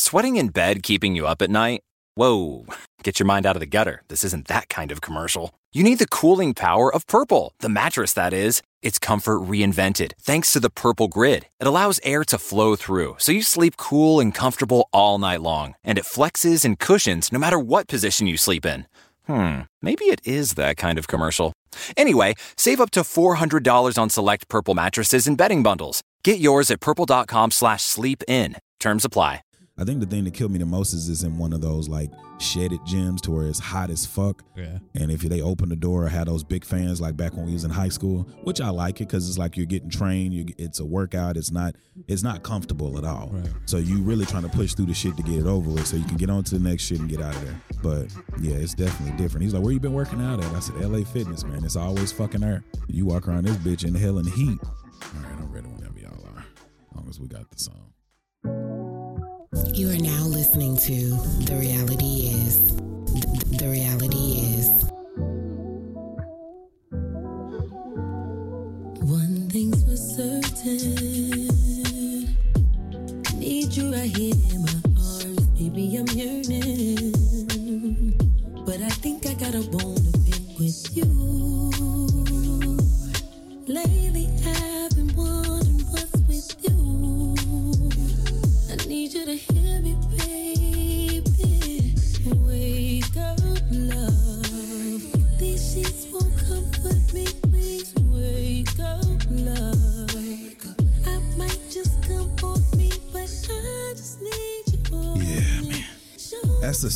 Sweating in bed keeping you up at night? Whoa, get your mind out of the gutter. This isn't that kind of commercial. You need the cooling power of Purple, the mattress that is. It's comfort reinvented thanks to the Purple Grid. It allows air to flow through, so you sleep cool and comfortable all night long. And it flexes and cushions no matter what position you sleep in. Hmm, maybe it is that kind of commercial. Anyway, save up to $400 on select Purple mattresses and bedding bundles. Get yours at purple.com slash sleep in. Terms apply. I think the thing that killed me the most is is in one of those like shaded gyms to where it's hot as fuck. Yeah. And if they open the door, had those big fans like back when we was in high school, which I like it because it's like you're getting trained. You, it's a workout. It's not it's not comfortable at all. Right. So you really trying to push through the shit to get it over with, so you can get on to the next shit and get out of there. But yeah, it's definitely different. He's like, "Where you been working out at?" I said, "L.A. Fitness, man. It's always fucking there. You walk around this bitch in hell and heat." All right, I'm ready whenever y'all are. As long as we got the song. You are now listening to The Reality Is. Th- The Reality Is. One thing's for certain. Need you right here in my arms. Baby, I'm yearning. But I think I got a bone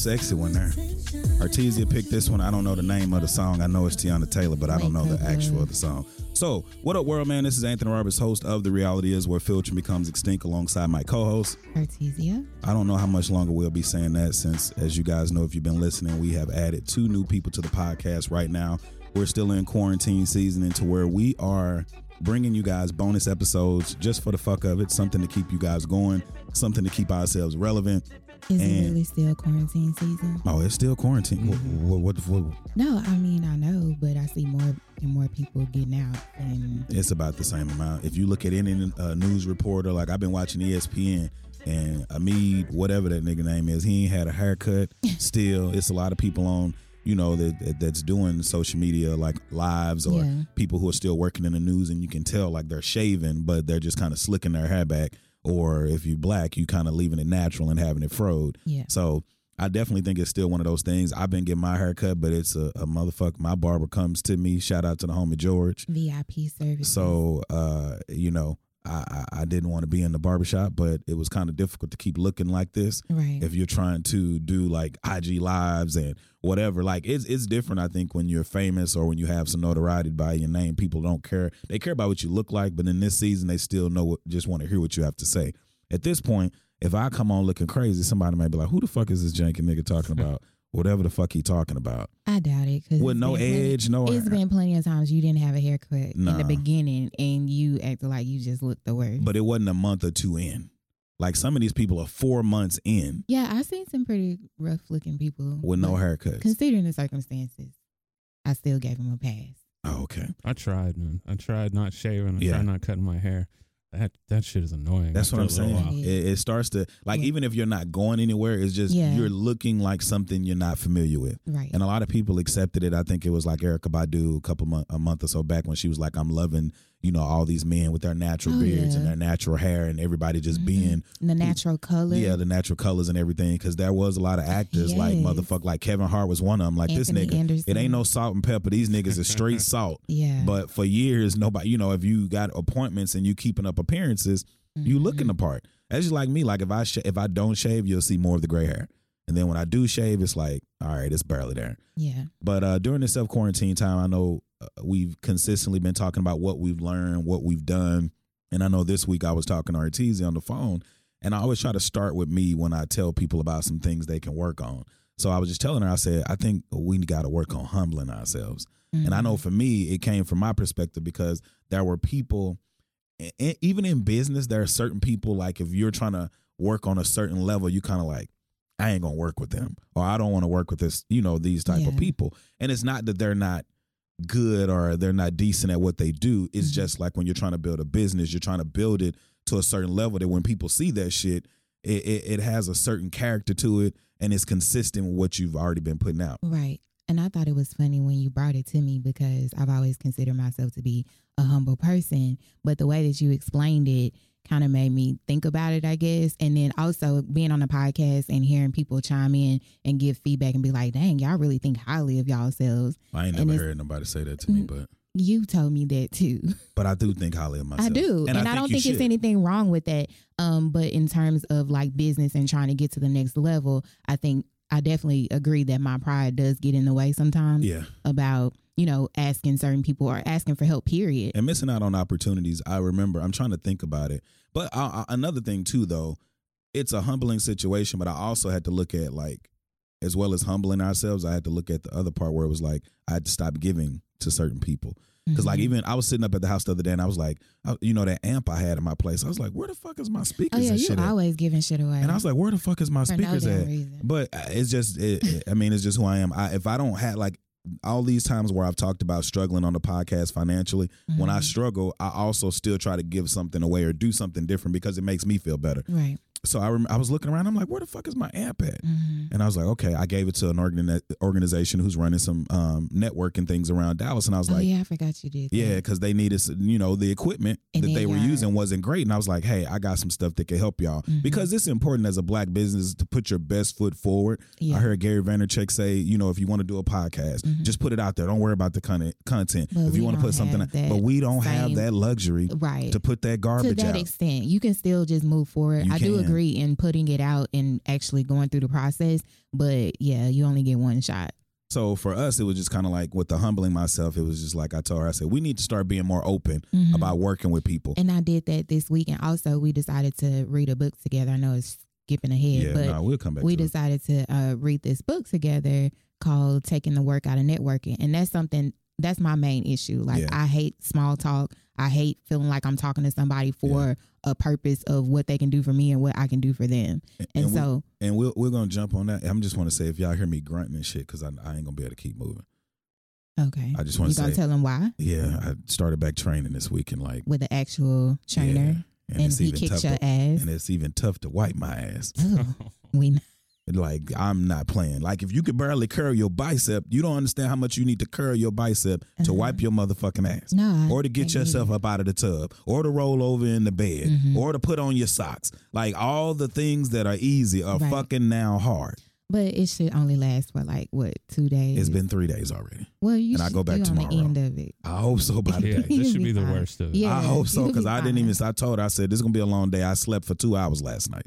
sexy one there. Artesia picked this one. I don't know the name of the song. I know it's Teyana Taylor, but I don't know the actual of the song. So, what up, world, man? This is Anthony Roberts, host of The Reality Is, where filtering becomes extinct alongside my co host. Artesia. I don't know how much longer we'll be saying that since, as you guys know, if you've been listening, we have added two new people to the podcast right now. We're still in quarantine season into where we are bringing you guys bonus episodes just for the fuck of it, something to keep you guys going, something to keep ourselves relevant. Is And- it really still quarantine season? Oh, it's still quarantine. What, what, what, what, No, I mean I know, but I see more and more people getting out, and it's about the same amount. If you look at any uh, news reporter, like I've been watching ESPN and Amid, whatever that nigga name is, he ain't had a haircut. Still, it's a lot of people on, you know, that, that that's doing social media like lives or Yeah. people who are still working in the news, and you can tell like they're shaving, but they're just kind of slicking their hair back. Or if you black, you kind of leaving it natural and having it froed. yeah, So I definitely think it's still one of those things. I've been getting my hair cut, but it's a, a motherfucker. My barber comes to me. Shout out to the homie George. VIP service. So uh, you know, I, I, didn't want to be in the barbershop, but it was kind of difficult to keep looking like this. right, If you're trying to do like IG lives and whatever, like it's it's different. I think when you're famous or when you have some notoriety by your name, people don't care. They care about what you look like, but in this season, they still know what, just want to hear what you have to say. At this point, if I come on looking crazy, somebody might be like, "Who the fuck is this janky nigga talking about?" Whatever the fuck he talking about. I doubt it. Cause With no been plenty- edge, no. It's been plenty of times you didn't have a haircut in the beginning, and you acted like you just looked the worst. but it wasn't a month or two in. Like some of these people are four months in yeah, I've seen some pretty rough looking people with no but haircuts. Considering the circumstances, I still gave him a pass. Oh, okay. I tried, man. I tried not shaving. I Yeah. tried not cutting my hair. That that shit is annoying. That's what I'm after a little saying. while. while. It, it starts to like Yeah. even if you're not going anywhere, it's just Yeah. you're looking like something you're not familiar with. Right. And a lot of people accepted it. I think it was like Erykah Badu a couple month, a month or so back when she was like, "I'm loving, you know, all these men with their natural Oh, beards and their natural hair and everybody just Mhm. being the natural color. yeah, the natural colors and everything. Because there was a lot of actors like motherfucker, like Kevin Hart was one of them. Like Anthony this nigga, Anderson. it ain't no salt and pepper. These niggas is straight salt. Yeah. But for years, nobody, you know, if you got appointments and you keeping up appearances, you Mm-hmm. looking the part. That's just like me. Like if I sh- if I don't shave, you'll see more of the gray hair. And then when I do shave, it's like, all right, it's barely there. yeah. But uh, during the self quarantine time, I know we've consistently been talking about what we've learned, what we've done. And I know this week I was talking to Artesia on the phone, and I always try to start with me when I tell people about some things they can work on. So I was just telling her, I said, I think we got to work on humbling ourselves. And I know mm-hmm. for me, it came from my perspective because there were people, even in business, there are certain people like if you're trying to work on a certain level, you kind of like, I ain't gonna work with them, or I don't want to work with this, you know, these type of people. And it's not that they're not good or they're not decent at what they do. It's Mhm. just like when you're trying to build a business, you're trying to build it to a certain level that when people see that shit, it, it, it has a certain character to it and it's consistent with what you've already been putting out. Right. And I thought it was funny when you brought it to me because I've always considered myself to be a humble person. But the way that you explained it kind of made me think about it, I guess. And then also being on the podcast and hearing people chime in and give feedback and be like, dang, y'all really think highly of y'allselves. I ain't And never heard nobody say that to me, Mm. but You told me that too. but I do think highly of myself. I do. And, I, don't you think it's anything wrong with that. Um, but in terms of like business and trying to get to the next level, I think I definitely agree that my pride does get in the way sometimes Yeah. about, you know, asking certain people or asking for help, period. and missing out on opportunities. I remember. I'm trying to think about it. But I, I, another thing too, though, it's a humbling situation. But I also had to look at like, as well as humbling ourselves, I had to look at the other part where it was like I had to stop giving to certain people. Because like Mhm. even I was sitting up at the house the other day and I was like, I, you know, that amp I had in my place. I was like, where the fuck is my speakers Oh yeah, and you at? always giving shit away. And I was like, where the fuck is my for no speakers damn at? reason. But uh, it's just, it, it- I mean, it's just who I am. I, if I don't have like all these times where I've talked about struggling on the podcast financially, when I Mhm. struggle, I also still try to give something away or do something different because it makes me feel better. right. So I rem- I was looking around. I'm like, where the fuck is my amp at? Mhm. And I was like, okay. I gave it to an organi- organization who's running some um, networking things around Dallas, and I was oh like, yeah, I forgot you did. yeah, because they needed, you know, the equipment And that they were using wasn't great. And I was like, hey, I got some stuff that can help y'all. Mhm. Because it's important as a black business to put your best foot forward. Yeah. I heard Gary Vaynerchuk say, you know, if you want to do a podcast, Mhm. just put it out there. Don't worry about the content. content. But if you want to put something, out, but we don't have that luxury right. to put that garbage out to that out. extent, you can still just move forward. You I do can. Agree in putting it out and actually going through the process, but yeah, you only get one shot. So for us, it was just kind of like with the humbling myself. It was just like I told her, I said, we need to start being more open Mhm. about working with people. And I did that this week, and also we decided to read a book together. I know it's skipping ahead, yeah, but no, we'll come back. we to it. decided to uh, read this book together called "Taking the Work Out of Networking," and that's something that's my main issue. Like Yeah. I hate small talk. I hate feeling like I'm talking to somebody for a purpose of what they can do for me and what I can do for them. And, we- so, and we'll, we're gonna jump on that. I'm just want to say if y'all hear me grunting and shit, because I, I ain't gonna be able to keep moving. okay, I just want you to gonna say, tell them why yeah, I started back training this week and like with the actual trainer, yeah, and, it's he even kicked your to, ass. and it's even tough to wipe my ass. Ugh, we Like I'm not playing. Like if you could barely curl your bicep, you don't understand how much you need to curl your bicep to Uh-huh. wipe your motherfucking ass. no, Or to get yourself up out of the tub, or to roll over in the bed, Mhm. or to put on your socks. Like all the things that are easy are Right. fucking now hard. But it should only last for like what two days. It's been three days already. well, you and I should- go back you on tomorrow. the end of it. I hope so by the yeah, day. You'll this should be be the worst of it. Yeah. I hope so because be I didn't even. I told her I said this is gonna be a long day. I slept for two hours last night.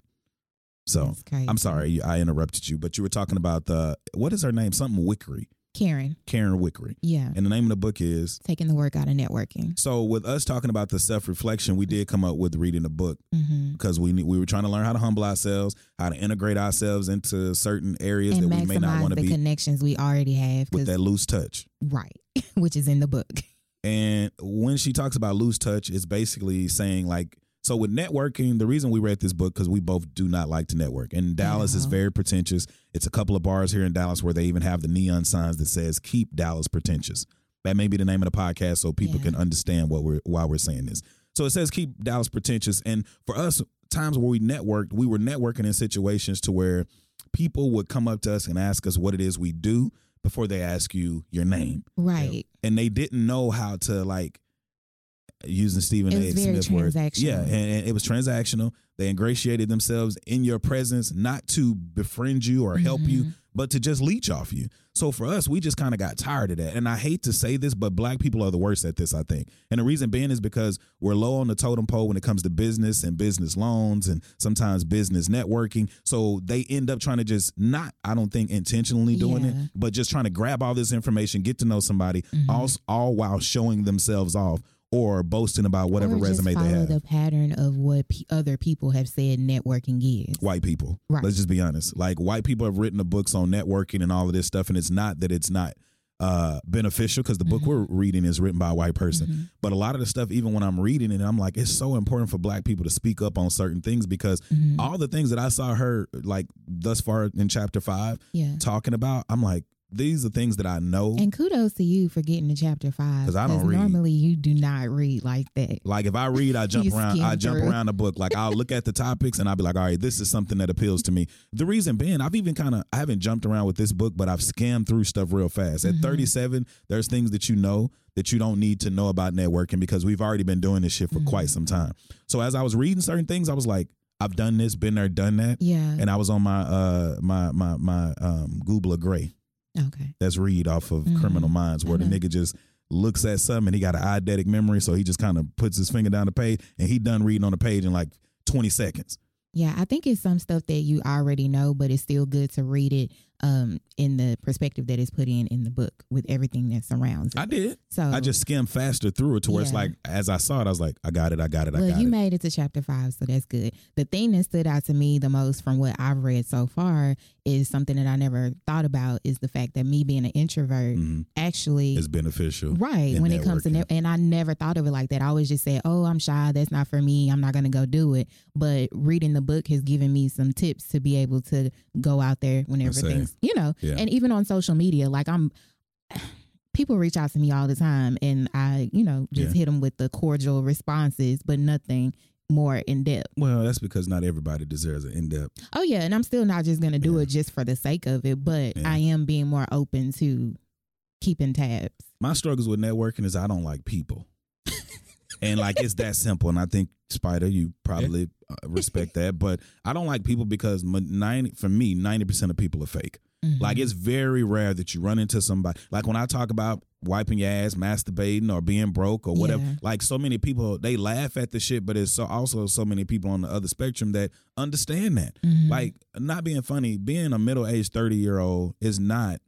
So I'm sorry I interrupted you, but you were talking about the what is her name? Something Wickre, Karen. Karen Wickre, Yeah, and the name of the book is. taking the work out of networking. So with us talking about the self reflection, we did come up with reading the book hmm because we we were trying to learn how to humble ourselves, how to integrate ourselves into certain areas And that we may not want to the be connections we already have. with that loose touch. right, which is in the book. And when she talks about loose touch, it's basically saying like, so with networking, the reason we read this book because we both do not like to network. And Dallas is Uh-huh. very pretentious. It's a couple of bars here in Dallas where they even have the neon signs that says "Keep Dallas Pretentious." That may be the name of the podcast, so people Yeah. can understand what we're why we're saying this. So it says "Keep Dallas Pretentious," and for us, times where we networked, we were networking in situations to where people would come up to us and ask us what it is we do before they ask you your name Right. and they didn't know how to like using Stephen A. Smith words. Yeah, and, and it was transactional. They ingratiated themselves in your presence, not to befriend you or help you, Mhm. but to just leech off you. So for us, we just kind of got tired of that. And I hate to say this, but black people are the worst at this, I think. And the reason being is because we're low on the totem pole when it comes to business and business loans and sometimes business networking. So they end up trying to just not, I don't think intentionally doing Yeah. it, but just trying to grab all this information, get to know somebody, Mhm. all, all while showing themselves off or boasting about whatever or resume they have. the pattern of what pe other people have said networking is. white people. Right. Let's just be honest. Like white people have written the books on networking and all of this stuff, and it's not that it's not uh beneficial because the book Mhm. we're reading is written by a white person. Mhm. But a lot of the stuff, even when I'm reading it, I'm like, it's so important for black people to speak up on certain things because Mhm. all the things that I saw her like thus far in chapter five yeah. talking about, I'm like, these are things that I know. And kudos to you for getting to chapter five. Because I don't read. Normally, you do not read like that. Like if I read, I jump around. I jump through. around the book. Like I'll look at the topics and I'll be like, all right, this is something that appeals to me. The reason being, I've even kind of I haven't jumped around with this book, but I've scanned through stuff real fast. At Mhm. 37, there's things that you know that you don't need to know about networking because we've already been doing this shit for Mhm. quite some time. So as I was reading certain things, I was like, I've done this, been there, done that. Yeah. And I was on my uh my my my um Googler Gray. Okay. That's Reid off of Mhm. Criminal Minds, where the I know. nigga just looks at something and he got an eidetic memory, so he just kind of puts his finger down the page and he done reading on the page in like 20 seconds. Yeah, I think it's some stuff that you already know, but it's still good to read it um in the perspective that is put in in the book with everything that surrounds it. I did. so I just skimmed faster through it to where it's like, as I saw it, I was like, I got it, I got it, I well, got you it. You made it to chapter five, so that's good. The thing that stood out to me the most from what I've read so far is something that I never thought about is the fact that me being an introvert Mhm. actually is beneficial. Right. in When it comes to, ne- and I never thought of it like that. I always just said, oh, I'm shy. That's not for me. I'm not going to go do it. But reading the book has given me some tips to be able to go out there whenever things, you know, Yeah. and even on social media, like I'm, people reach out to me all the time and I, you know, just Yeah. hit them with the cordial responses, but nothing more in depth. Well, that's because not everybody deserves an in depth. Oh, yeah. And I'm still not just going to do Yeah. it just for the sake of it, but Yeah. I am being more open to keeping tabs. My struggles with networking is I don't like people. And like it's that simple. And I think Spider, you probably uh, respect that, but I don't like people because ninety for me, ninety percent of people are fake. Mhm. Like it's very rare that you run into somebody. Like when I talk about wiping your ass, masturbating, or being broke or whatever. Yeah. Like so many people, they laugh at the shit, but it's so also so many people on the other spectrum that understand that. Mhm. Like not being funny, being a middle aged thirty year old is not.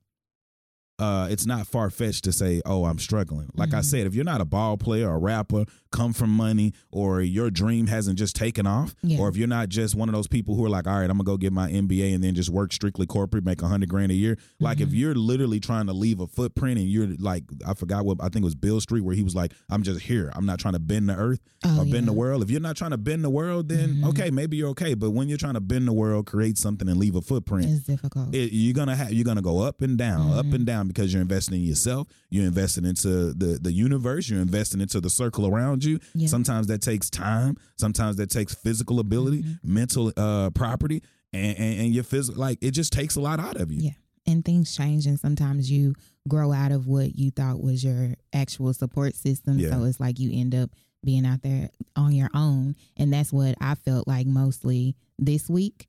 Uh, it's not far fetched to say, "Oh, I'm struggling." Like I Mhm. said, if you're not a ball player, a rapper, come from money, or your dream hasn't just taken off, Yeah. or if you're not just one of those people who are like, "All right, I'm gonna go get my MBA and then just work strictly corporate, make a hundred grand a year." Like if Mhm. you're literally trying to leave a footprint and you're like, I forgot what I think it was Bill Street where he was like, "I'm just here. I'm not trying to bend the earth Oh, or bend the world." If you're not trying to bend the world, then Mhm. okay, maybe you're okay. But when you're trying to bend the world, create something and leave a footprint, It's difficult. it, you're gonna have you're gonna go up and down, up Mhm. and down because you're investing in yourself. You're investing into the the universe. You're investing into the circle around you. Yeah. Sometimes that takes time. Sometimes that takes physical ability, Mhm. mental uh, property, and, and and your physical. Like it just takes a lot out of you. Yeah. and things change and sometimes you grow out of what you thought was your actual support system Yeah. so it's like you end up being out there on your own and that's what i felt like mostly this week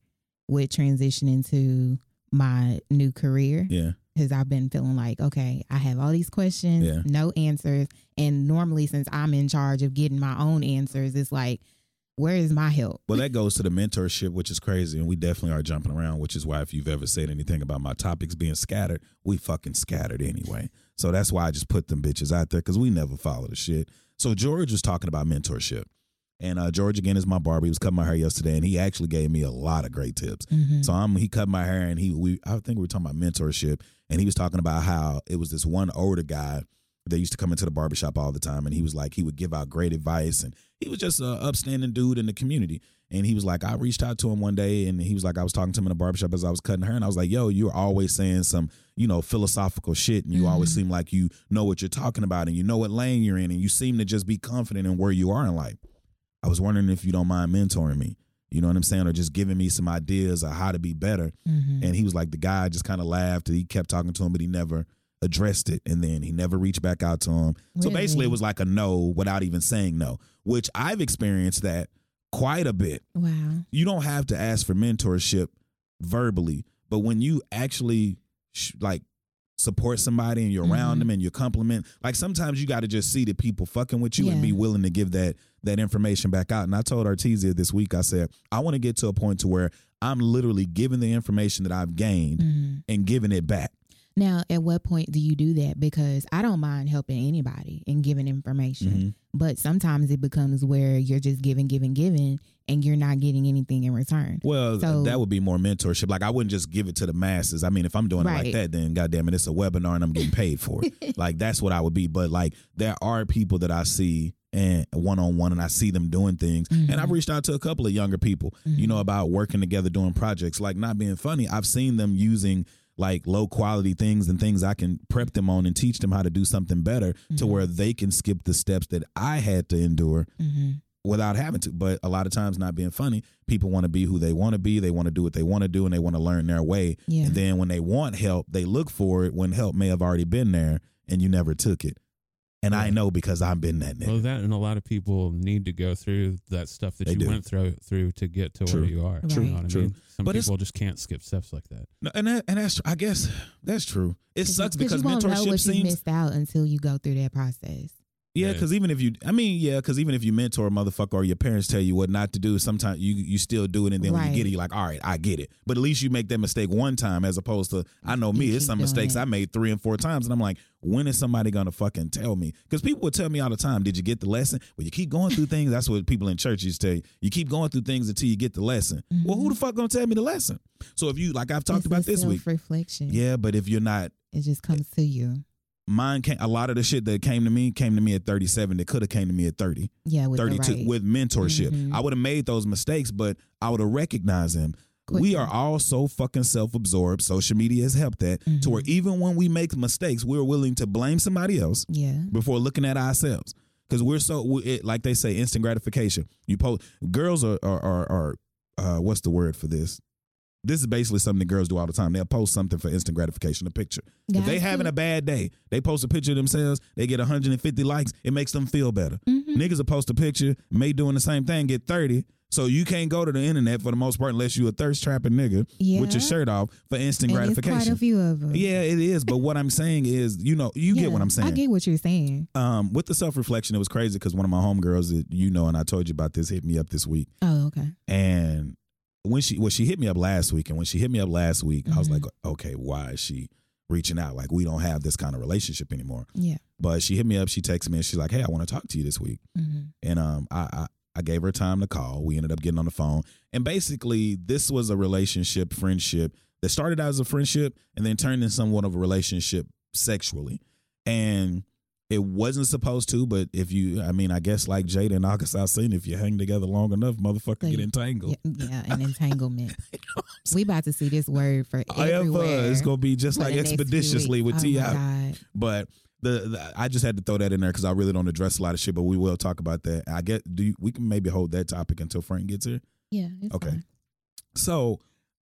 with transitioning to my new career Yeah. Because i've been feeling like okay i have all these questions Yeah. no answers and normally since i'm in charge of getting my own answers it's like where is my help Well, that goes to the mentorship, which is crazy, and we definitely are jumping around. Which is why, if you've ever said anything about my topics being scattered, we fucking scattered anyway. So that's why I just put them bitches out there because we never follow the shit. So George was talking about mentorship, and uh, George again is my barber. He was cutting my hair yesterday, and he actually gave me a lot of great tips. Mhm. So I'm he cut my hair, and he we I think we were talking about mentorship, and he was talking about how it was this one older guy that used to come into the barbershop all the time and he was like he would give out great advice and he was just an upstanding dude in the community. And he was like i reached out to him one day and he was like i was talking to him in the barbershop as i was cutting hair and i was like yo you're always saying some you know philosophical shit and you always Mhm. seem like you know what you're talking about and you know what lane you're in and you seem to just be confident in where you are in life. I was wondering if you don't mind mentoring me you know what i'm saying or just giving me some ideas of how to be better. Mhm. and he was like the guy just kind of laughed he kept talking to him but he never addressed it. And then he never reached back out to him. So basically it was like a no without even saying no which i've experienced that quite a bit. Wow. You don't have to ask for mentorship verbally but when you actually sh- like support somebody and you're around Mhm. them and you compliment like sometimes you got to just see the people fucking with you and be willing to give that that information back out and i told artesia this week i said i want to get to a point to where i'm literally giving the information that i've gained Mhm. and giving it back Now, at what point do you do that? Because I don't mind helping anybody and giving information, Mhm. but sometimes it becomes where you're just giving, giving, giving, and you're not getting anything in return. Well, So- that would be more mentorship. Like I wouldn't just give it to the masses. I mean, if I'm doing it like that, then goddamn it, it's a webinar and I'm getting paid for it. like that's what I would be. But like there are people that I see and one on one and I see them doing things. And I've Mhm. reached out to a couple of younger people, you Mm-hmm. know, about working together doing projects. Like not being funny, I've seen them using like low quality things and things I can prep them on and teach them how to do something better to Mhm. where they can skip the steps that I had to endure hmm without having to. But a lot of times, not being funny, people want to be who they want to be. They want to do what they want to do, and they want to learn their way. Yeah. And then when they want help, they look for it when help may have already been there, and you never took it. And I know because I've been that nigga. Well, that and a lot of people need to go through that stuff that They you do. went through through to get to True. where you are. True. You know what I True. mean? Some But people just can't skip steps like that. No, and that, and that's I guess that's true. It sucks because you won't know mentorship what you seems missed out until you go through that process. Yeah, Yeah. because even if you, I mean, yeah, because even if you mentor a motherfucker or your parents tell you what not to do, sometimes you you still do it, and then when you get it, you're like, all right, I get it. But at least you make that mistake one time, as opposed to I know You me, it's some mistakes it. I made three and four times, and I'm like, when is somebody gonna fucking tell me? Because people would tell me all the time, did you get the lesson? Well, you keep going through things. That's what people in churches tell you. You keep going through things until you get the lesson. Well, who the mm-hmm. fuck gonna tell me the lesson? So if you like, I've talked It's about this week. Self-reflection. Yeah, but if you're not It just comes to you. Mine came a lot of the shit that came to me came to me at 37 that could have came to me at 30 Yeah, with 32 right. with mentorship Mhm. i would have made those mistakes but i would have recognized them we are all so fucking self-absorbed social media has helped that to Mm-hmm. where even when we make mistakes we're willing to blame somebody else yeah. before looking at ourselves because we're so we- it, like they say instant gratification you post girls are are, are, are uh, what's the word for this this is basically something that girls do all the time. They'll post something for instant gratification, a picture. if they having a bad day, they post a picture of themselves, they get 150 likes, it makes them feel better. Mhm. Niggas will post a picture, may doing the same thing, get 30. So you can't go to the internet for the most part unless you a thirst trapping nigga with your shirt off for instant And it's quite gratification. a few of them. Yeah, it is. But what I'm saying is, you know, you get what I'm saying I get what you're saying. um, with the self reflection, it was crazy because one of my homegirls that you know and I told you about this hit me up this week, Oh, okay. and when she well she hit me up last week, and when she hit me up last week, I was Mhm. like, okay, why is she reaching out? Like we don't have this kind of relationship anymore. Yeah. But she hit me up, she texted me, and she's like, hey, I want to talk to you this week, hmm and um, I, I I gave her time to call. We ended up getting on the phone, and basically this was a relationship, friendship that started out as a friendship and then turned into somewhat of a relationship sexually, and it wasn't supposed to. But if you, I mean, I guess like Jada and August Alsina, if you hang together long enough, motherfucker Like, get entangled. Yeah, yeah, an entanglement. we about to see this word for everywhere. it's gonna be just like the next few expeditiously with. Ti. Oh God. But the, the I just had to throw that in there because I really don't address a lot of shit. But we will talk about that. I get do you, we can maybe hold that topic until Frank gets here. Yeah. It's Okay. fine. So,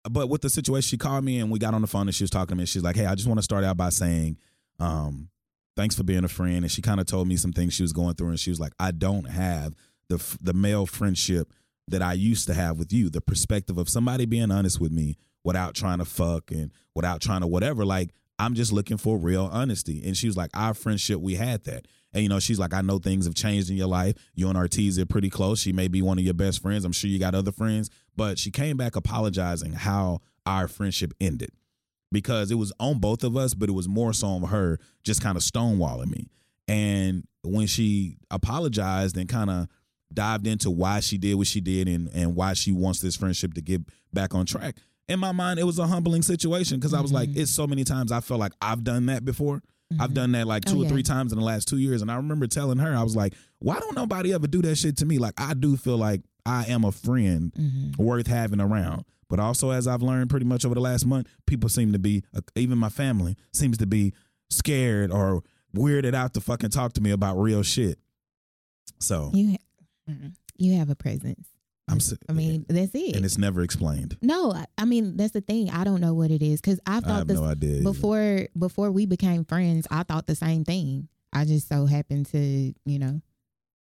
but with the situation, she called me and we got on the phone and she was talking to me. And she's like, "Hey, I just want to start out by saying, um, thanks for being a friend." And she kind of told me some things she was going through, and she was like, "I don't have the the male friendship that I used to have with you. The perspective of somebody being honest with me without trying to fuck and without trying to whatever. Like, I'm just looking for real honesty." And she was like, "Our friendship, we had that." And you know, she's like, I know things have changed in your life. You and Ortiz are pretty close. She may be one of your best friends. I'm sure you got other friends. But she came back apologizing how our friendship ended. Because it was on both of us, but it was more so on her just kind of stonewalling me. And when she apologized and kind of dived into why she did what she did and, and why she wants this friendship to get back on track, in my mind, it was a humbling situation because I was like, Mhm. it's so many times I felt like I've done that before. I've Mhm. done that like Oh, two or yeah. three times in the last two years. And I remember telling her, I was like, why don't nobody ever do that shit to me? Like, I do feel like I am a friend Mhm. worth having around. But also, as I've learned pretty much over the last month, people seem to be, uh, even my family seems to be scared or weirded out to fucking talk to me about real shit. So You, ha- mhm. you have a presence. I'm, s- I mean, that's it. and it's never explained. no, I- I mean that's the thing. I don't know what it is because I I thought have this no idea. either. before before we became friends. I thought the same thing. I just so happened to you know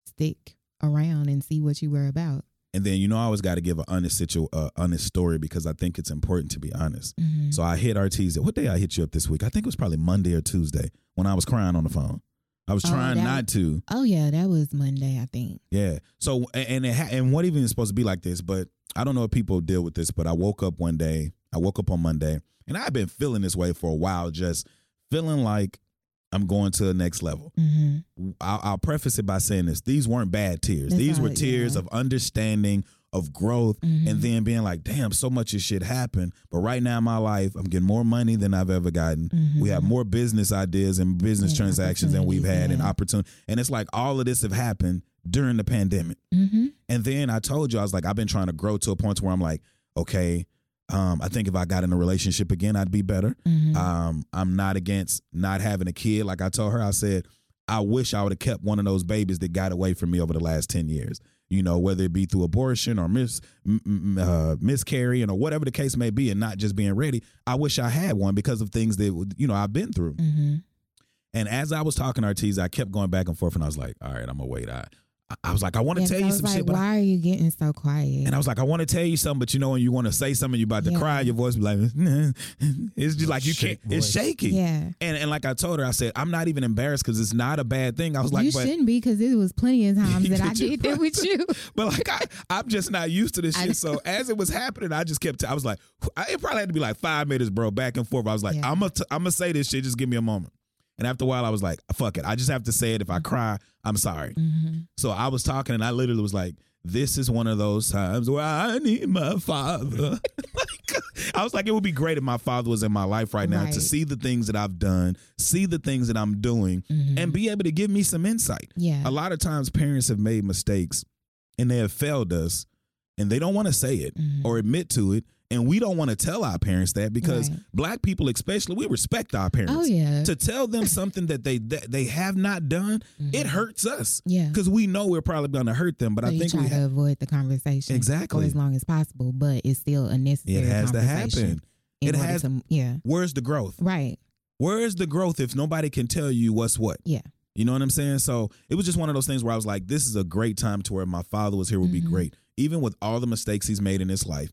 stick around and see what you were about. And then you know I always got to give an honest situ, uh, honest story because I think it's important to be honest. Mhm. So I hit Ortiz. What day I hit you up this week? I think it was probably Monday or Tuesday when I was crying on the phone. I was Oh, trying that- not to. Oh yeah, that was Monday, I think. Yeah. So and it ha- and what even is supposed to be like this, but I don't know if people deal with this. But I woke up one day. I woke up on Monday, and I've been feeling this way for a while, just feeling like I'm going to the next level. hmm I'll, I'll preface it by saying this: these weren't bad tears. That's these were tears yeah. of understanding, of growth, and Mhm. then being like, "Damn, so much of shit happened." But right now in my life, I'm getting more money than I've ever gotten. We have Mhm. more business ideas and business And transactions than we've had, and opportunity. And it's like all of this have happened during the pandemic. hmm And then I told you, I was like, I've been trying to grow to a point where I'm like, okay, Um, I think if I got in a relationship again, I'd be better. Mhm. Um, I'm not against not having a kid. Like I told her, I said, I wish I would have kept one of those babies that got away from me over the last 10 years. You know, whether it be through abortion or mis, m- m- uh, miscarrying or whatever the case may be, and not just being ready. I wish I had one because of things that, you know, I've been through. Mhm. And as I was talking to Artesia, I kept going back and forth, and I was like, all right, I'm going to wait. I, I was like, I want to Yes, tell I you was some like, shit, but I- why are you getting so quiet? and I was like, I want to tell you something, but you know, when you want to say something, you about to Yeah. cry, your voice be like, it's just like you can't, Shake it's voice. shaky. yeah. And and like I told her, I said, I'm not even embarrassed because it's not a bad thing. I was like, you but, shouldn't be because it was plenty of times that I Did you? that with you. but like I, I'm just not used to this shit. So as it was happening, I just kept. I was like, I, it probably had to be like five minutes, bro, back and forth. I was like, Yeah. I'm gonna, t- I'm gonna say this shit. Just give me a moment. And after a while, I was like, fuck it. I just have to say it. If I cry, I'm sorry. Mhm. So I was talking, and I literally was like, "This is one of those times where I need my father." like, I was like, it would be great if my father was in my life right now Right. to see the things that I've done, see the things that I'm doing, Mhm. and be able to give me some insight. yeah. A lot of times, parents have made mistakes, and they have failed us, and they don't want to say it Mhm. or admit to it. And we don't want to tell our parents that because Right. black people, especially, we respect our parents. oh yeah. To tell them something that they that they have not done, it Mhm. hurts us Yeah. because we know we're probably going to hurt them. But so I think try we to avoid the conversation Exactly. for as long as possible, but it's still a necessary. it has to happen. It has- To, yeah. Where's the growth? Right. Where is the growth if nobody can tell you what's what? Yeah. You know what I'm saying? So it was just one of those things where I was like, this is a great time to where my father was here would be Mhm. great. Even with all the mistakes he's made in his life.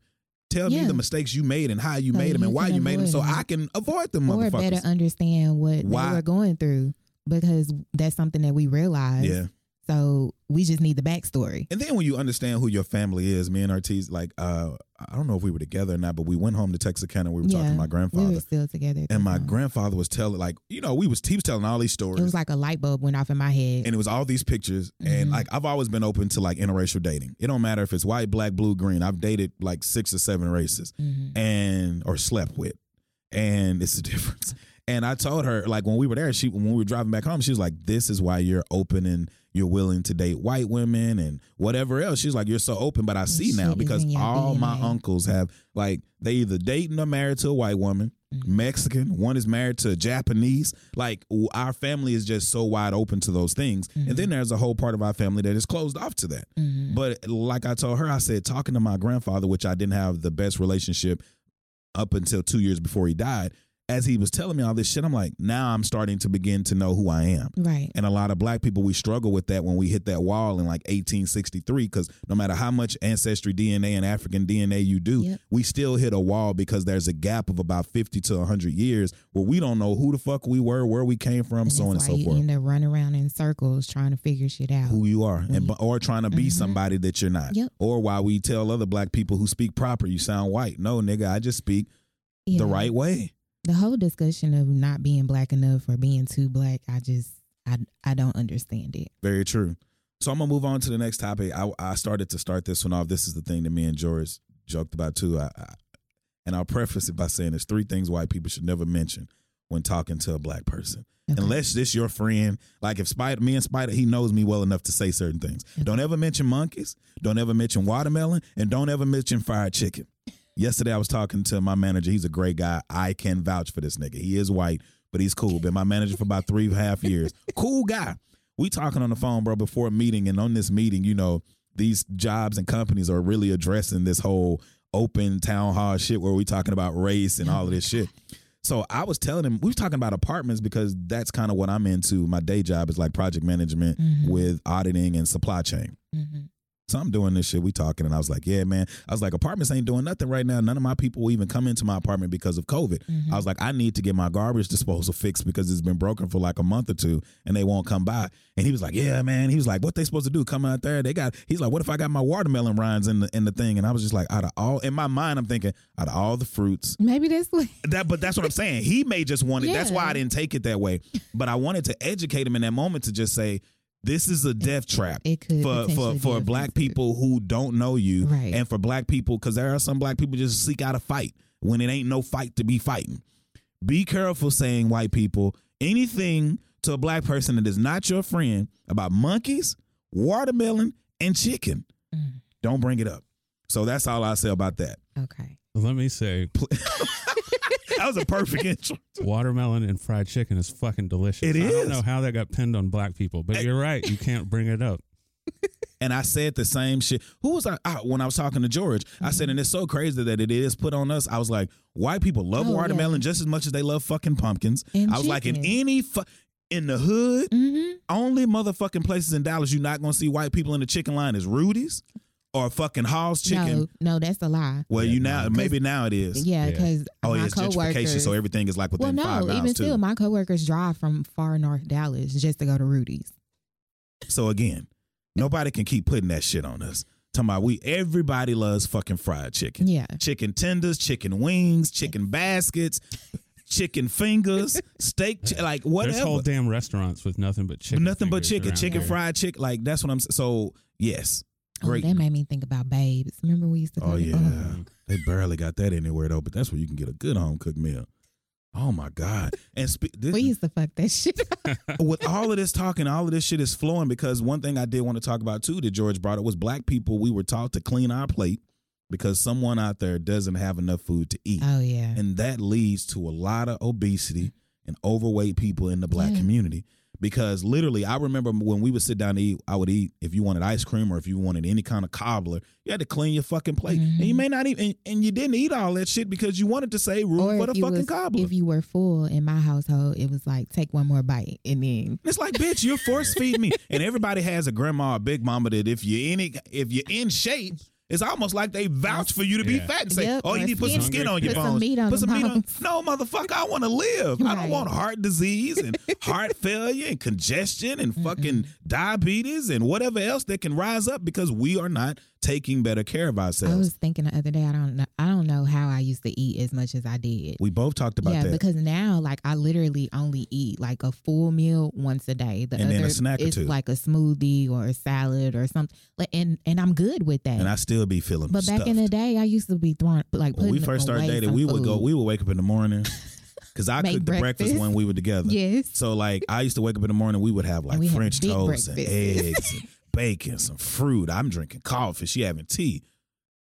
Tell me the mistakes you made and how you So made them and why you made them so. I can avoid them Or better understand what Why- they were going through because that's something that we realize. Yeah. So we just need the backstory. And then when you understand who your family is, me and Ortiz, like, uh, I don't know if we were together or not, but we went home to Texas Texarkana. We were talking to my grandfather. We were still together. and my time. grandfather was telling, like, you know, we was he was telling all these stories. It was like a light bulb went off in my head. and it was all these pictures and Mhm. like i've always been open to like interracial dating it don't matter if it's white black blue green i've dated like six or seven races Mhm. and or slept with and it's a difference and i told her like when we were there she when we were driving back home she was like this is why you're open and you're willing to date white women and whatever else she's like you're so open but i see now because all my uncles have like they either dating or married to a white woman Mhm. Mexican, one is married to a Japanese. Like our family is just so wide open to those things. And Mm-hmm. then there's a whole part of our family that is closed off to that. Mhm. But like I told her, I said, talking to my grandfather, which I didn't have the best relationship up until two years before he died, as he was telling me all this shit, I'm like, now I'm starting to begin to know who I am. Right. And a lot of black people, we struggle with that when we hit that wall in like 1863, because no matter how much ancestry DNA and African DNA you do, Yep. we still hit a wall because there's a gap of about 50 to 100 years where we don't know who the fuck we were, where we came from, And so on and so you forth. end up running around in circles trying to figure shit out. Who you are, and When- or trying to be Mhm. somebody that you're not, Yep. or why we tell other black people who speak proper, you sound white. No, nigga, I just speak Yeah. the right way. The whole discussion of not being black enough or being too black, I just I I don't understand it. Very true. So I'm gonna move on to the next topic. I, I started to start this one off. This is the thing that me and George joked about too. I, I, and I'll preface it by saying there's three things white people should never mention when talking to a black person. Okay. Unless this your friend, like if Spider, me and Spider, he knows me well enough to say certain things. Don't ever mention monkeys. Don't ever mention watermelon, and don't ever mention fried chicken. Yesterday, I was talking to my manager. He's a great guy. I can vouch for this nigga. He is white, but he's cool. Been my manager for about three and a half years. Cool guy. We talking on the phone, bro, before a meeting, and on this meeting, you know, these jobs and companies are really addressing this whole open town hall shit where we talking about race and all of this shit. So I was telling him we was talking about apartments because that's kind of what I'm into. My day job is like project management Mhm. with auditing and supply chain. Mhm. So I'm doing this shit. We talking, and I was like, "Yeah, man." I was like, "Apartments ain't doing nothing right now. None of my people will even come into my apartment because of COVID." Mhm. I was like, "I need to get my garbage disposal fixed because it's been broken for like a month or two, and they won't come by." And he was like, "Yeah, man." He was like, "What they supposed to do? Come out there? They got." He's like, "What if I got my watermelon rinds in the in the thing?" And I was just like, "Out of all," in my mind, I'm thinking, "Out of all the fruits, Maybe what that, but that's what I'm saying. He may just want it. That's why I didn't take it that way. But I wanted to educate him in that moment to just say, this is a death trap it could for for for black people who don't know you, Right. and for black people because there are some black people just seek out a fight when it ain't no fight to be fighting. Be careful saying white people anything to a black person that is not your friend about monkeys, watermelon, and chicken. Mm. Don't bring it up. So that's all I say about that. Okay. Let me say, that was a perfect intro. watermelon and fried chicken is fucking delicious. It I is. don't know how that got pinned on black people, but you're right. You can't bring it up. And I said the same shit. Who was I, I when I was talking to George? I said, and it's so crazy that it is put on us. I was like, white people love Oh, watermelon yeah. just as much as they love fucking pumpkins. And I was like, in chicken. any fu- in the hood, hmm only motherfucking places in Dallas you're not gonna see white people in the chicken line is Rudy's or fucking Hall's Chicken. No, no, that's a lie. Well, Yeah, you now maybe now it is. Yeah, Yeah. because Oh, yeah, my it's gentrification, so everything is like within well, within no, five miles even too. still, my coworkers drive from far north Dallas just to go to Rudy's. So again, nobody can keep putting that shit on us. Talking about we everybody loves fucking fried chicken. Yeah. Chicken tenders, chicken wings, chicken baskets, chicken fingers, steak chi- like There's whatever. whole damn restaurants with nothing but chicken. Nothing but chicken, chicken here. fried chicken. Like that's what I'm so yes. Oh, that made me think about Babe's. Remember we used to Oh yeah. They barely got that anywhere though, but that's where you can get a good home cooked meal. Oh my God. And spe- this, we used to fuck that shit with all of this talking, all of this shit is flowing because one thing I did want to talk about too that George brought up was black people. We were taught to clean our plate because someone out there doesn't have enough food to eat. Oh yeah. And that leads to a lot of obesity and overweight people in the black Yeah. community. Because literally, I remember when we would sit down to eat, I would eat if you wanted ice cream or if you wanted any kind of cobbler, you had to clean your fucking plate. And you Mhm. may not even, and you didn't eat all that shit because you wanted to save room for the fucking was, cobbler. if you were full in my household, it was like take one more bite and then It's like, bitch, you're force feeding me. And everybody has a grandma or big mama that if you're in it, if you're in shape, it's almost like they vouch for you to be Yeah. fat and say, Yep, "Oh, you need to put some skin- skin on your put some bones, meat on put the some meat on." No, motherfucker, I want to live. I don't want heart disease and heart failure and congestion and fucking diabetes and whatever else that can rise up because we are not taking better care of ourselves. I was thinking the other day, I don't know I don't know how I used to eat as much as I did. we both talked about that. yeah, that. because now like I literally only eat like a full meal once a day. The And other then a snack or two. like a smoothie or a salad or something. And and I'm good with that. and I still be feeling but back in the day, I used to be throwing like when we first started dating, we would go, we would wake up in the morning because I Make cooked the breakfast breakfast. when we were together. yes. So like I used to wake up in the morning, we would have like And we had French toast and eggs bacon, some fruit. I'm drinking coffee. She having tea.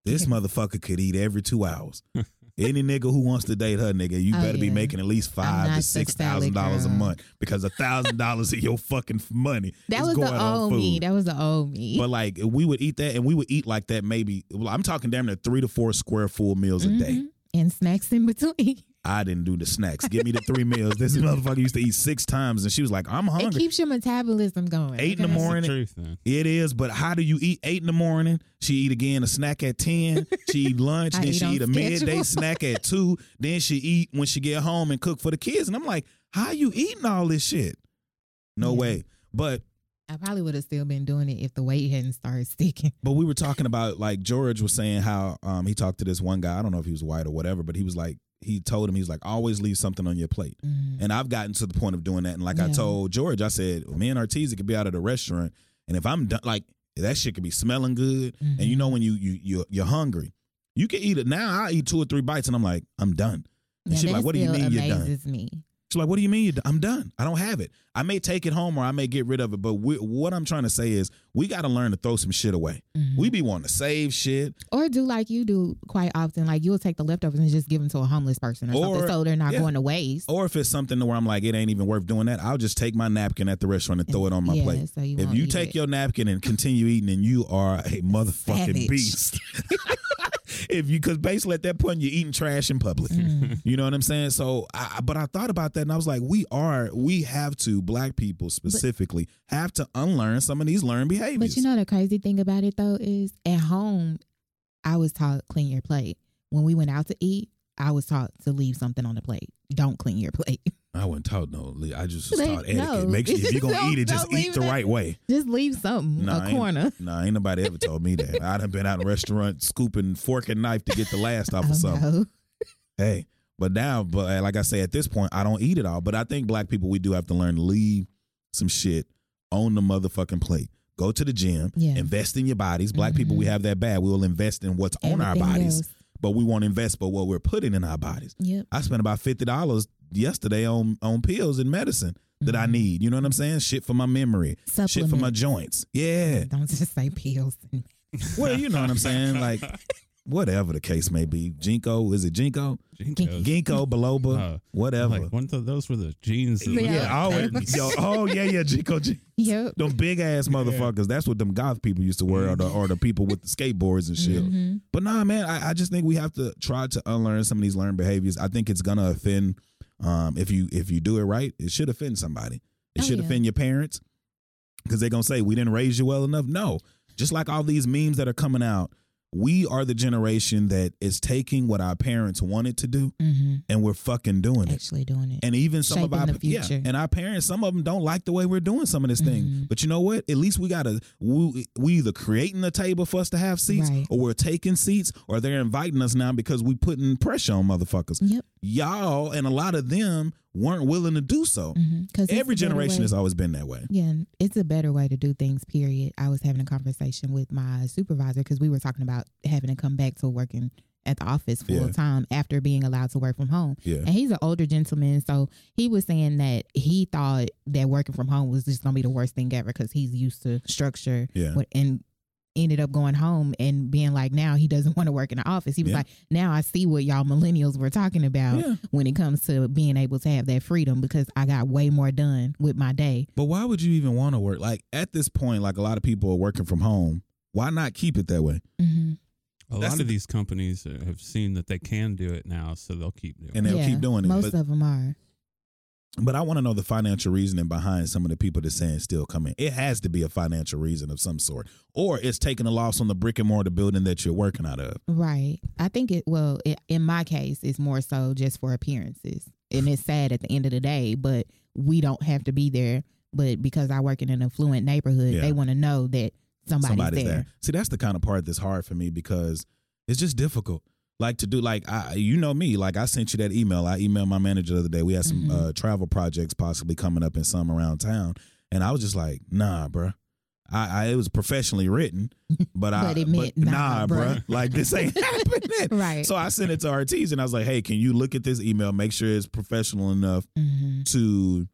This motherfucker could eat every two hours. Any nigga who wants to date her nigga, you Oh, better be making at least five to six thousand dollars a month because a thousand dollars of your fucking money That was going the old me. That was the old me. But like we would eat that, and we would eat like that. Maybe well, I'm talking damn near three to four square full meals a day. Mhm. And snacks in between. I didn't do the snacks. Give me the three meals. This motherfucker used to eat six times, and she was like, "I'm hungry." It keeps your metabolism going. Eight in the morning. the truth, man. It is, but how do you eat eight in the morning? She eat again a snack at ten. She eat lunch, then eat she eat a midday snack at two. Then she eat when she get home and cook for the kids. And I'm like, how you eating all this shit? No Yeah. way. But I probably would have still been doing it if the weight hadn't started sticking. but we were talking about like George was saying how um he talked to this one guy. I don't know if he was white or whatever, but he was like he told him he's like always leave something on your plate. Mhm. And I've gotten to the point of doing that. And like I told George, I said, me and Arteezy could be out at a restaurant, and if I'm done, like that shit could be smelling good. And you Mhm. know when you you you you're hungry, you can eat it now. I eat two or three bites, and I'm like, I'm done. And Yeah, she's like, what do you mean you're done? me. She's like, what do you mean? I'm done. I don't have it. I may take it home or I may get rid of it. But we, what I'm trying to say is, we got to learn to throw some shit away. Mhm. We be wanting to save shit. or do like you do quite often, like you'll take the leftovers and just give them to a homeless person or, Or- something, so they're not yeah. going to waste. Or if it's something to where I'm like, it ain't even worth doing that, I'll just take my napkin at the restaurant and throw it on my yeah, plate. So you if you take it. your napkin and continue eating, and you are a motherfucking Savage. beast. if you, because basically at that point you're eating trash in public. Mm. You know what I'm saying? So, I, but I thought about that and I was like, we are, we have to, black people specifically, have to unlearn some of these learned behaviors. But you know the crazy thing about it though is at home, I was taught clean your plate. When we went out to eat, I was taught to leave something on the plate. Don't clean your plate. I wasn't taught no. I just was Like, taught etiquette. no. Make sure if you're gonna eat it, just eat the right way. Just leave something, Nah, a corner. Nah, ain't nobody ever told me that. I done been out in a restaurant scooping fork and knife to get the last off Oh, of something. no. Hey, but now, but uh, like I say, at this point, I don't eat it all. But I think black people, we do have to learn to leave some shit on the motherfucking plate. Go to the gym, Yeah. invest in your bodies. Black people, we have that bad. We will invest in what's on our bodies, else. but we won't invest but what we're putting in our bodies. Yep. I spent about fifty dollars yesterday on on pills and medicine that I Mhm. need. You know what I'm saying? Shit for my memory, shit for my joints. Yeah. Don't just say pills. Well, you know what I'm saying. Like whatever the case may be. Jinko, is it Jinko? Jinkos. Ginkgo biloba, Uh, whatever. Like one of those were the jeans. Yeah. yeah, always, yo, oh yeah, yeah, Jinko. Jin- Yep. them big ass motherfuckers. That's what them goth people used to wear, or the, or the people with the skateboards and shit. Mhm. But nah, man, I, I just think we have to try to unlearn some of these learned behaviors. I think it's gonna offend. Um, if you if you do it right, it should offend somebody. It Oh, should yeah. offend your parents because they're gonna say we didn't raise you well enough. No, just like all these memes that are coming out, we are the generation that is taking what our parents wanted to do Mhm. and we're fucking doing it. Actually doing it. And even some of our the yeah, and our parents, some of them don't like the way we're doing some of this thing. Mhm. But you know what? At least we gotta we, we either creating a table for us to have seats, Right. or we're taking seats, or they're inviting us now because we putting pressure on motherfuckers. Yep. Y'all and a lot of them weren't willing to do so. Mhm. 'Cause it's Every generation has always been that way. Yeah, it's a better way to do things, period. I was having a conversation with my supervisor because we were talking about having to come back to working at the office full Yeah. time after being allowed to work from home. Yeah. And he's an older gentleman, so he was saying that he thought that working from home was just going to be the worst thing ever because he's used to structure Yeah. and ended up going home and being like now he doesn't want to work in the office. He was Yeah. like, now I see what y'all millennials were talking about Yeah. when it comes to being able to have that freedom because I got way more done with my day. But why would you even want to work? Like at this point, like a lot of people are working from home. Why not keep it that way? hmm A That's lot the- of these companies have seen that they can do it now, so they'll keep doing And it. they'll keep doing it. Most But- of them are. But I want to know the financial reasoning behind some of the people that's saying still come in. It has to be a financial reason of some sort, or it's taking a loss on the brick and mortar building that you're working out of. Right. I think it, well, it, in my case, it's more so just for appearances. And it's sad at the end of the day, but we don't have to be there. But because I work in an affluent neighborhood, Yeah. they want to know that somebody's, Somebody's there. there. See, that's the kind of part that's hard for me because it's just difficult. Like to do, like I, you know me. Like I sent you that email. I emailed my manager the other day. We had some Mhm. uh, travel projects possibly coming up in some around town, and I was just like, nah, bruh. I, I it was professionally written, but I But it meant but nah, bruh. bruh. Like this ain't happening. Right. So I sent it to Ortiz and I was like, hey, can you look at this email? Make sure it's professional enough hmm to.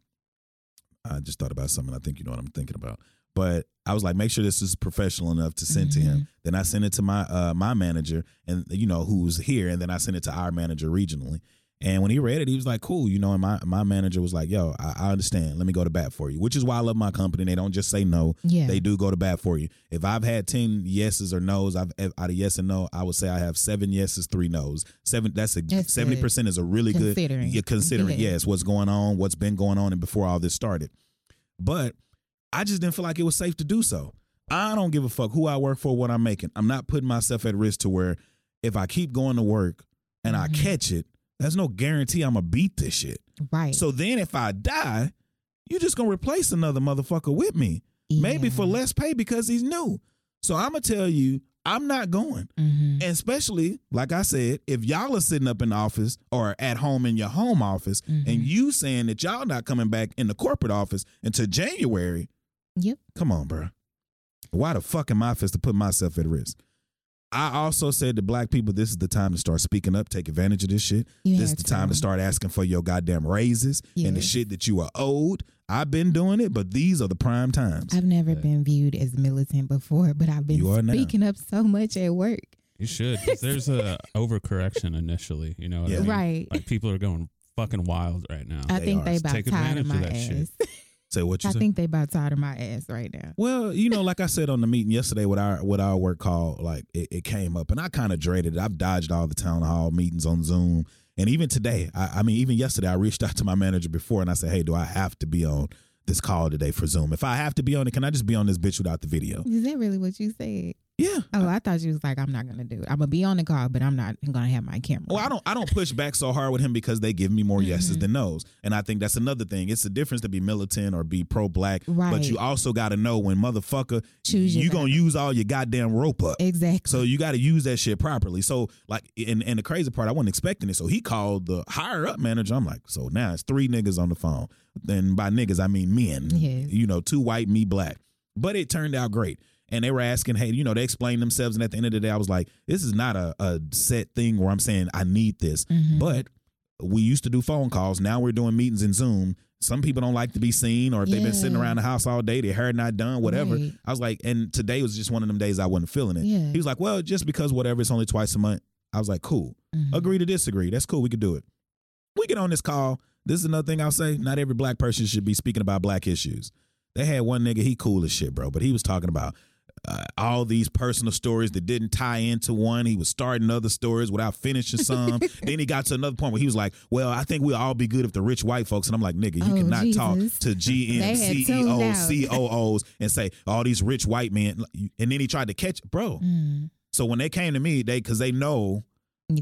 I just thought about something. I think you know what I'm thinking about. But I was like, make sure this is professional enough to send to him. Then I sent it to my uh, my manager, and you know who's here, and then I sent it to our manager regionally. And when he read it, he was like, "Cool," you know. And my my manager was like, "Yo, I, I understand. Let me go to bat for you." Which is why I love my company. They don't just say no; Yeah. they do go to bat for you. If I've had ten yeses or nos, I've out of yes and no, I would say I have seven yeses, three nos. Seven. That's a seventy percent is a really good. Considering. Yeah, considering Yeah. yes, what's going on, what's been going on, and before all this started. But I just didn't feel like it was safe to do so. I don't give a fuck who I work for, what I'm making. I'm not putting myself at risk to where if I keep going to work and I Mhm. catch it, there's no guarantee I'm gonna beat this shit. Right. So then if I die, you're just gonna replace another motherfucker with me. Maybe for less pay because he's new. So I'm gonna tell you, I'm not going. Mhm. And especially, like I said, if y'all are sitting up in the office or at home in your home office and Mhm. you saying that y'all not coming back in the corporate office until January, Yep. come on, bro. Why the fuck am I supposed to put myself at risk? I also said to black people, this is the time to start speaking up, take advantage of this shit. You this is have the time to to. start asking for your goddamn raises and the shit that you are owed. I've been doing it, but these are the prime times. I've never Yeah. been viewed as militant before, but I've been You are now. speaking up so much at work. You should. there's a overcorrection initially. You know what Yeah. I mean? Right. Like people are going fucking wild right now. I They think are. they about Take tired of advantage my of that shit. Say what you I say? think they about tired of my ass right now. Well, you know, like I said on the meeting yesterday with our with our work call, like it, it came up, and I kind of dreaded it. I've dodged all the town hall meetings on Zoom, and even today, I, I mean, even yesterday, I reached out to my manager before, and I said, "Hey, do I have to be on this call today for Zoom? If I have to be on it, can I just be on this bitch without the video?" Is that really what you said? Yeah. Oh, I thought you was like, I'm not gonna do it. I'm gonna be on the call, but I'm not gonna have my camera. Well, I don't I don't push back so hard with him because they give me more yeses Mhm. than nos. And I think that's another thing. It's the difference to be militant or be pro black. Right. But you also gotta know when motherfucker Choose you gonna use all your goddamn rope up. Exactly. So you got to use that shit properly. So like, and, and the crazy part, I wasn't expecting it. So he called the higher up manager. I'm like, so now it's three niggas on the phone. Then by niggas, I mean men. Yes. You know, two white, me black. But it turned out great. And they were asking, hey, you know, they explained themselves. And at the end of the day, I was like, this is not a, a set thing where I'm saying I need this. Mhm. But we used to do phone calls. Now we're doing meetings in Zoom. Some people don't like to be seen, or if they've been sitting around the house all day, their hair not done, whatever. Right. I was like, and today was just one of them days I wasn't feeling it. Yeah. He was like, well, just because whatever, it's only twice a month. I was like, cool. Mhm. Agree to disagree. That's cool. We could do it. We get on this call. This is another thing I'll say. Not every black person should be speaking about black issues. They had one nigga, he cool as shit, bro, but he was talking about uh, all these personal stories that didn't tie into one. He was starting other stories without finishing some. then he got to another point where he was like, "Well, I think we'll all be good if the rich white folks." And I'm like, "Nigga, you Oh, cannot talk to GM, They had tuned out. CEOs, COOs, and say all these rich white men." And then he tried to catch, bro. Mm. So when they came to me, they because they know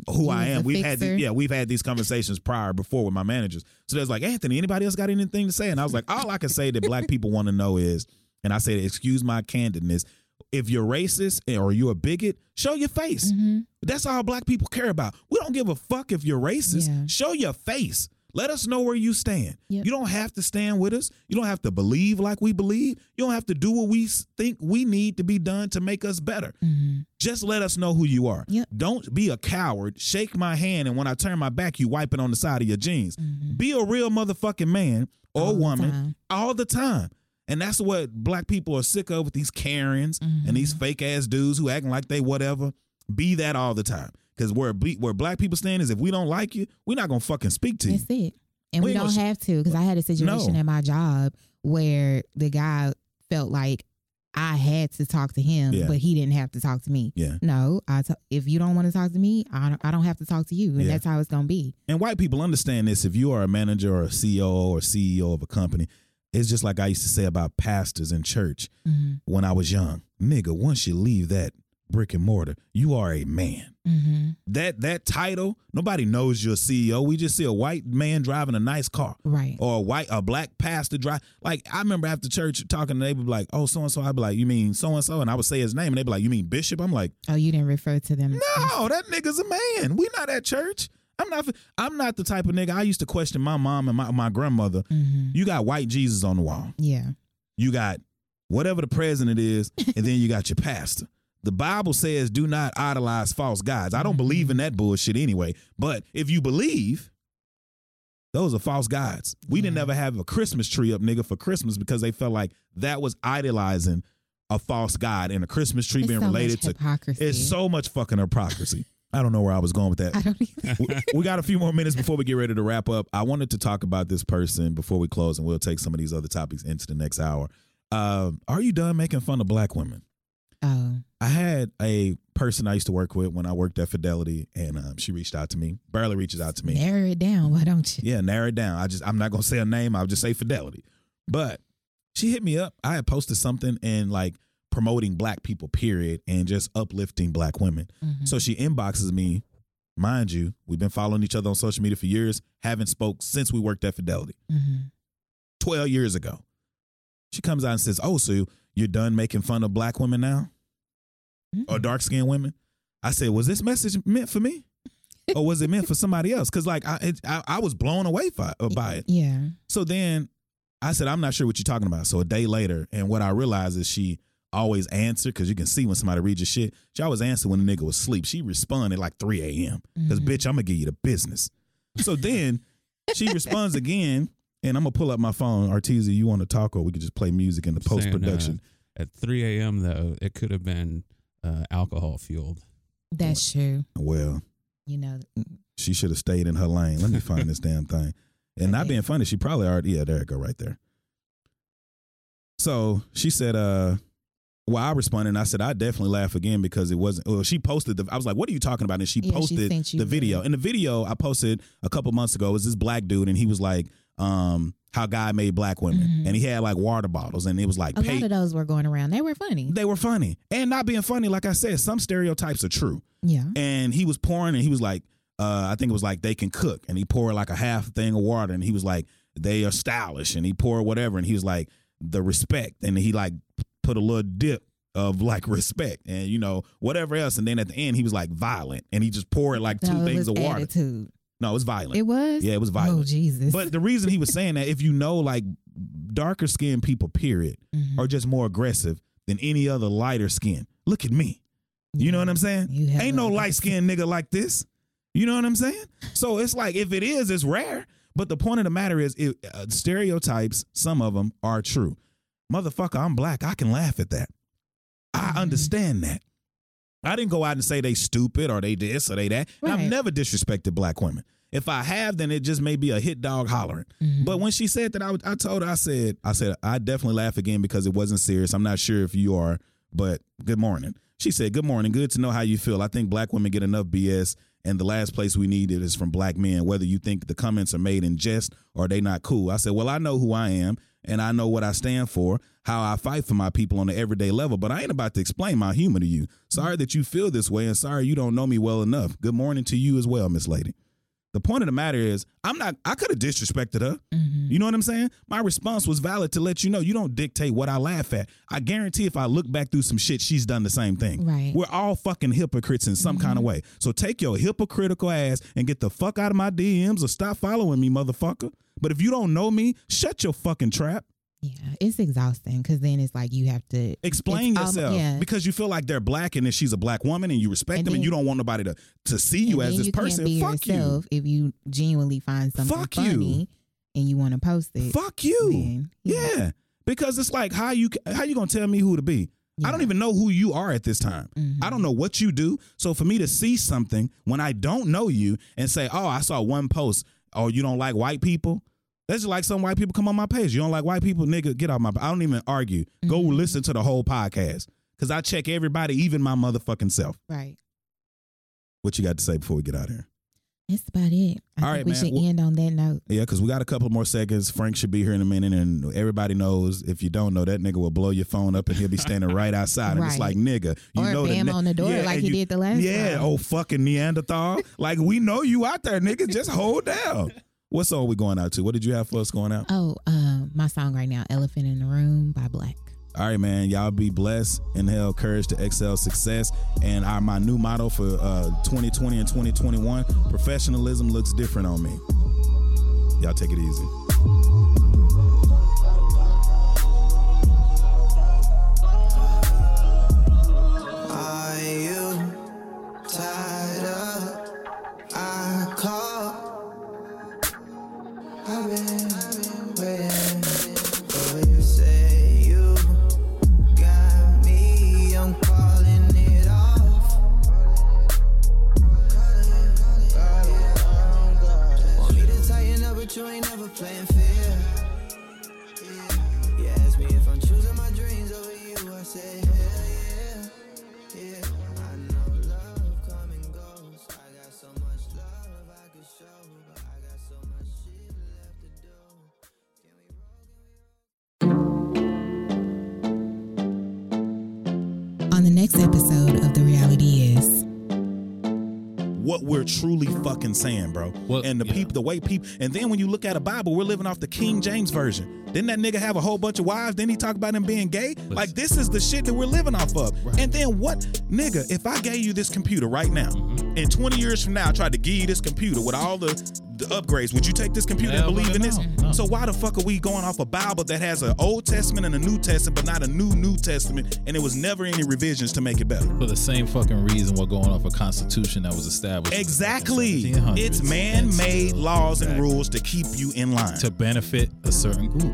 who you I am. We've had fixer. these, yeah, we've had these conversations prior before with my managers. So there's like, Anthony, anybody else got anything to say? And I was like, all I can say that black people want to know is, and I said, excuse my candidness. If you're racist or you're a bigot, show your face. Mhm. That's all black people care about. We don't give a fuck if you're racist. Yeah. Show your face. Let us know where you stand. Yep. You don't have to stand with us. You don't have to believe like we believe. You don't have to do what we think we need to be done to make us better. Mhm. Just let us know who you are. Yep. Don't be a coward. Shake my hand, and when I turn my back, you wipe it on the side of your jeans. Mhm. Be a real motherfucking man or All woman time. all the time. And that's what black people are sick of with these Karens and these Mm-hmm. fake ass dudes who acting like they whatever. Be that all the time. Because where ble- where black people stand is if we don't like you, we're not gonna fucking speak to you. That's it. And We we, don't have to because I had a situation No. at my job where the guy felt like I had to talk to him, Yeah. but he didn't have to talk to me. Yeah. No, I t- if you don't want to talk to me, I don't, I don't have to talk to you, and Yeah. that's how it's gonna be. And white people understand this. If you are a manager or a CEO or CEO of a company, it's just like I used to say about pastors in church Mhm. when I was young. Nigga, once you leave that brick and mortar, you are a man. Mm-hmm. That that title, nobody knows you're a CEO. We just see a white man driving a nice car. Right. Or a white a black pastor drive like I remember after church talking, they would be like, Oh, so and so. I'd be like, You mean so and so? And I would say his name and they'd be like, You mean Bishop? I'm like, Oh, you didn't refer to them. No, that nigga's a man. We not at church. I'm not I'm not the type of nigga I used to question my mom and my, my grandmother. hmm You got white Jesus on the wall. Yeah. You got whatever the president is, and then you got your pastor. The Bible says, do not idolize false gods. I don't believe in that bullshit anyway. But if you believe, those are false gods. We didn't ever have a Christmas tree up, nigga, for Christmas because they felt like that was idolizing a false god and a Christmas tree It's being so related to. It's so much fucking hypocrisy. I don't know where I was going with that I don't either. we, we got a few more minutes before we get ready to wrap up. I wanted to talk about this person before we close, and we'll take some of these other topics into the next hour. Um, are you done making fun of black women? Oh, I had a person I used to work with when I worked at Fidelity, and um, she reached out to me. Barely reaches out to me. narrow it down. Why don't you? Yeah, narrow it down. I just I'm not gonna say a name. I'll just say Fidelity. But she hit me up. I had posted something and like promoting black people, period, and just uplifting black women. Mhm. So she inboxes me. Mind you, we've been following each other on social media for years. Haven't spoke since we worked at Fidelity. Mhm. 12 years ago. She comes out and says, Oh, so you're done making fun of black women now? Or Mm. dark skinned women? I said, Was this message meant for me? or was it meant for somebody else? Because like I, it, I I was blown away by, by it. Yeah. So then I said, I'm not sure what you're talking about. So a day later, and what I realized is she always answer because you can see when somebody reads your shit. She always answered when the nigga was asleep. She responded like 3 a.m. Because, Mhm. bitch, I'm going to give you the business. So then she responds again, and I'm going to pull up my phone. Artesia, you want to talk, or we could just play music in the post production. uh, at 3 a.m. though, it could have been uh, alcohol fueled. That's true. well, You know. she should have stayed in her lane. Let me find this damn thing. And not being funny, she probably already yeah, there it go right there. So she said, uh, well, I responded and I said, I definitely laugh again because it wasn't well, she posted the I was like, What are you talking about? And she Yeah, posted you the video. And the video I posted a couple months ago was this black dude and he was like, um, how God made black women. Mhm. And he had like water bottles and it was like A pay- lot of those were going around. They were funny. they were funny. And not being funny, like I said, some stereotypes are true Yeah. and he was pouring and he was like uh, I think it was like they can cook and he poured like a half thing of water and he was like they are stylish and he poured whatever and he was like the respect and he like put a little dip of like respect and you know whatever else and then at the end he was like violent and he just poured like two No, things of water. Attitude. No, it was violent. It was. Yeah, it was violent. Oh. Jesus. but the reason he was saying that if you know like darker skinned people period Mhm. are just more aggressive than any other lighter skin. Look at me. You know what I'm saying? Ain't no light skinned nigga like this. You know what I'm saying? So it's like if it is, it's rare. But the point of the matter is, it, uh, stereotypes, some of them are true. Motherfucker, I'm black. I can laugh at that. I understand that. I didn't go out and say they stupid or they this or they that. And I've never disrespected black women. If I have, then it just may be a hit dog hollering. Mm-hmm. But when she said that, I, I told her, I said, I said, I definitely laugh again because it wasn't serious. I'm not sure if you are, but good morning. She said, Good morning. Good to know how you feel. I think black women get enough BS, and the last place we need it is from black men, whether you think the comments are made in jest or they not cool. I said, Well, I know who I am, and I know what I stand for, how I fight for my people on the everyday level, but I ain't about to explain my humor to you. Sorry that you feel this way, and sorry you don't know me well enough. Good morning to you as well, Miss Lady. The point of the matter is, I'm not, I could have disrespected her. Mm-hmm. You know what I'm saying? My response was valid to let you know you don't dictate what I laugh at. I guarantee if I look back through some shit, she's done the same thing. Right. We're all fucking hypocrites in some kind of way. So take your hypocritical ass and get the fuck out of my DMs or stop following me, motherfucker. But if you don't know me, shut your fucking trap. Yeah, it's exhausting because then it's like you have to Explain al- yourself yeah. because you feel like they're black and that she's a black woman and you respect And them and you don't want nobody to to see you as this you person. Can't be Fuck yourself if you genuinely find something Fuck you. funny and you want to post it. Fuck you. then, Yeah. Because it's like how you how you gonna tell me who to be? I don't even know who you are at this time. Mhm. I don't know what you do. So for me to see something when I don't know you and say, "Oh, I saw one post. Oh, you don't like white people." That's just like some white people come on my page. You don't like white people, nigga. Get off my. I don't even argue. Go Mhm. listen to the whole podcast because I check everybody, even my motherfucking self. Right. What you got to say before we get out of here? That's about it. I All think right, we man. should Well- end on that note. Yeah, because we got a couple more seconds. Frank should be here in a minute, and everybody knows. If you don't know, that nigga will blow your phone up, and he'll be standing right outside. And it's like, nigga, you Or know bam the on the door like and he did the last Yeah, time. oh fucking Neanderthal. like we know you out there, nigga. Just hold down. What song we going out to? What did you have for us going out? Oh, um, my song right now, "Elephant in the Room" by Black. All right, man. Y'all be blessed. Inhale courage to excel success. And our my new motto for uh, 2020 and 2021: professionalism looks different on me. Y'all take it easy. Bro. Well, and the yeah. people, the way people, and then when you look at a Bible, we're living off the King James version. Didn't that nigga have a whole bunch of wives? Didn't he talk about him being gay? like this is the shit that we're living off of. And then what, nigga? If I gave you this computer right now, Mm-hmm. and 20 years from now, I tried to give you this computer with all the, the upgrades, would you take this computer and believe in this? no. So why the fuck are we going off a Bible that has an Old Testament and a New Testament, but not a new New Testament, and it was never any revisions to make it better? For the same fucking reason we're going off a constitution that was established. Exactly. It's man-made laws and rules to keep you in line. to benefit a certain group.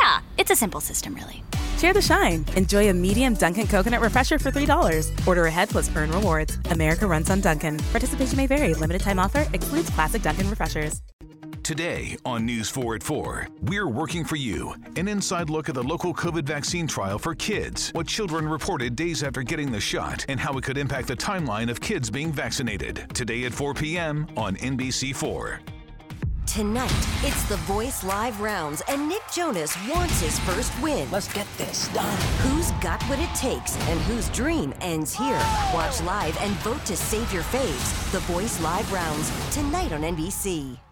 Yeah, it's a simple system, really. Share the shine. Enjoy a medium Dunkin' coconut refresher for $3. Order ahead plus earn rewards. America runs on Dunkin'. Participation may vary. Limited time offer excludes classic Dunkin' refreshers. Today on News 4 at 4, we're working for you. An inside look at the local COVID vaccine trial for kids, what children reported days after getting the shot, and how it could impact the timeline of kids being vaccinated. Today at 4 p.m. on NBC4. Tonight, it's the Voice Live rounds, and Nick Jonas wants his first win. Let's get this done. Who's got what it takes, and whose dream ends here? Watch live and vote to save your faves. The Voice Live rounds, tonight on NBC.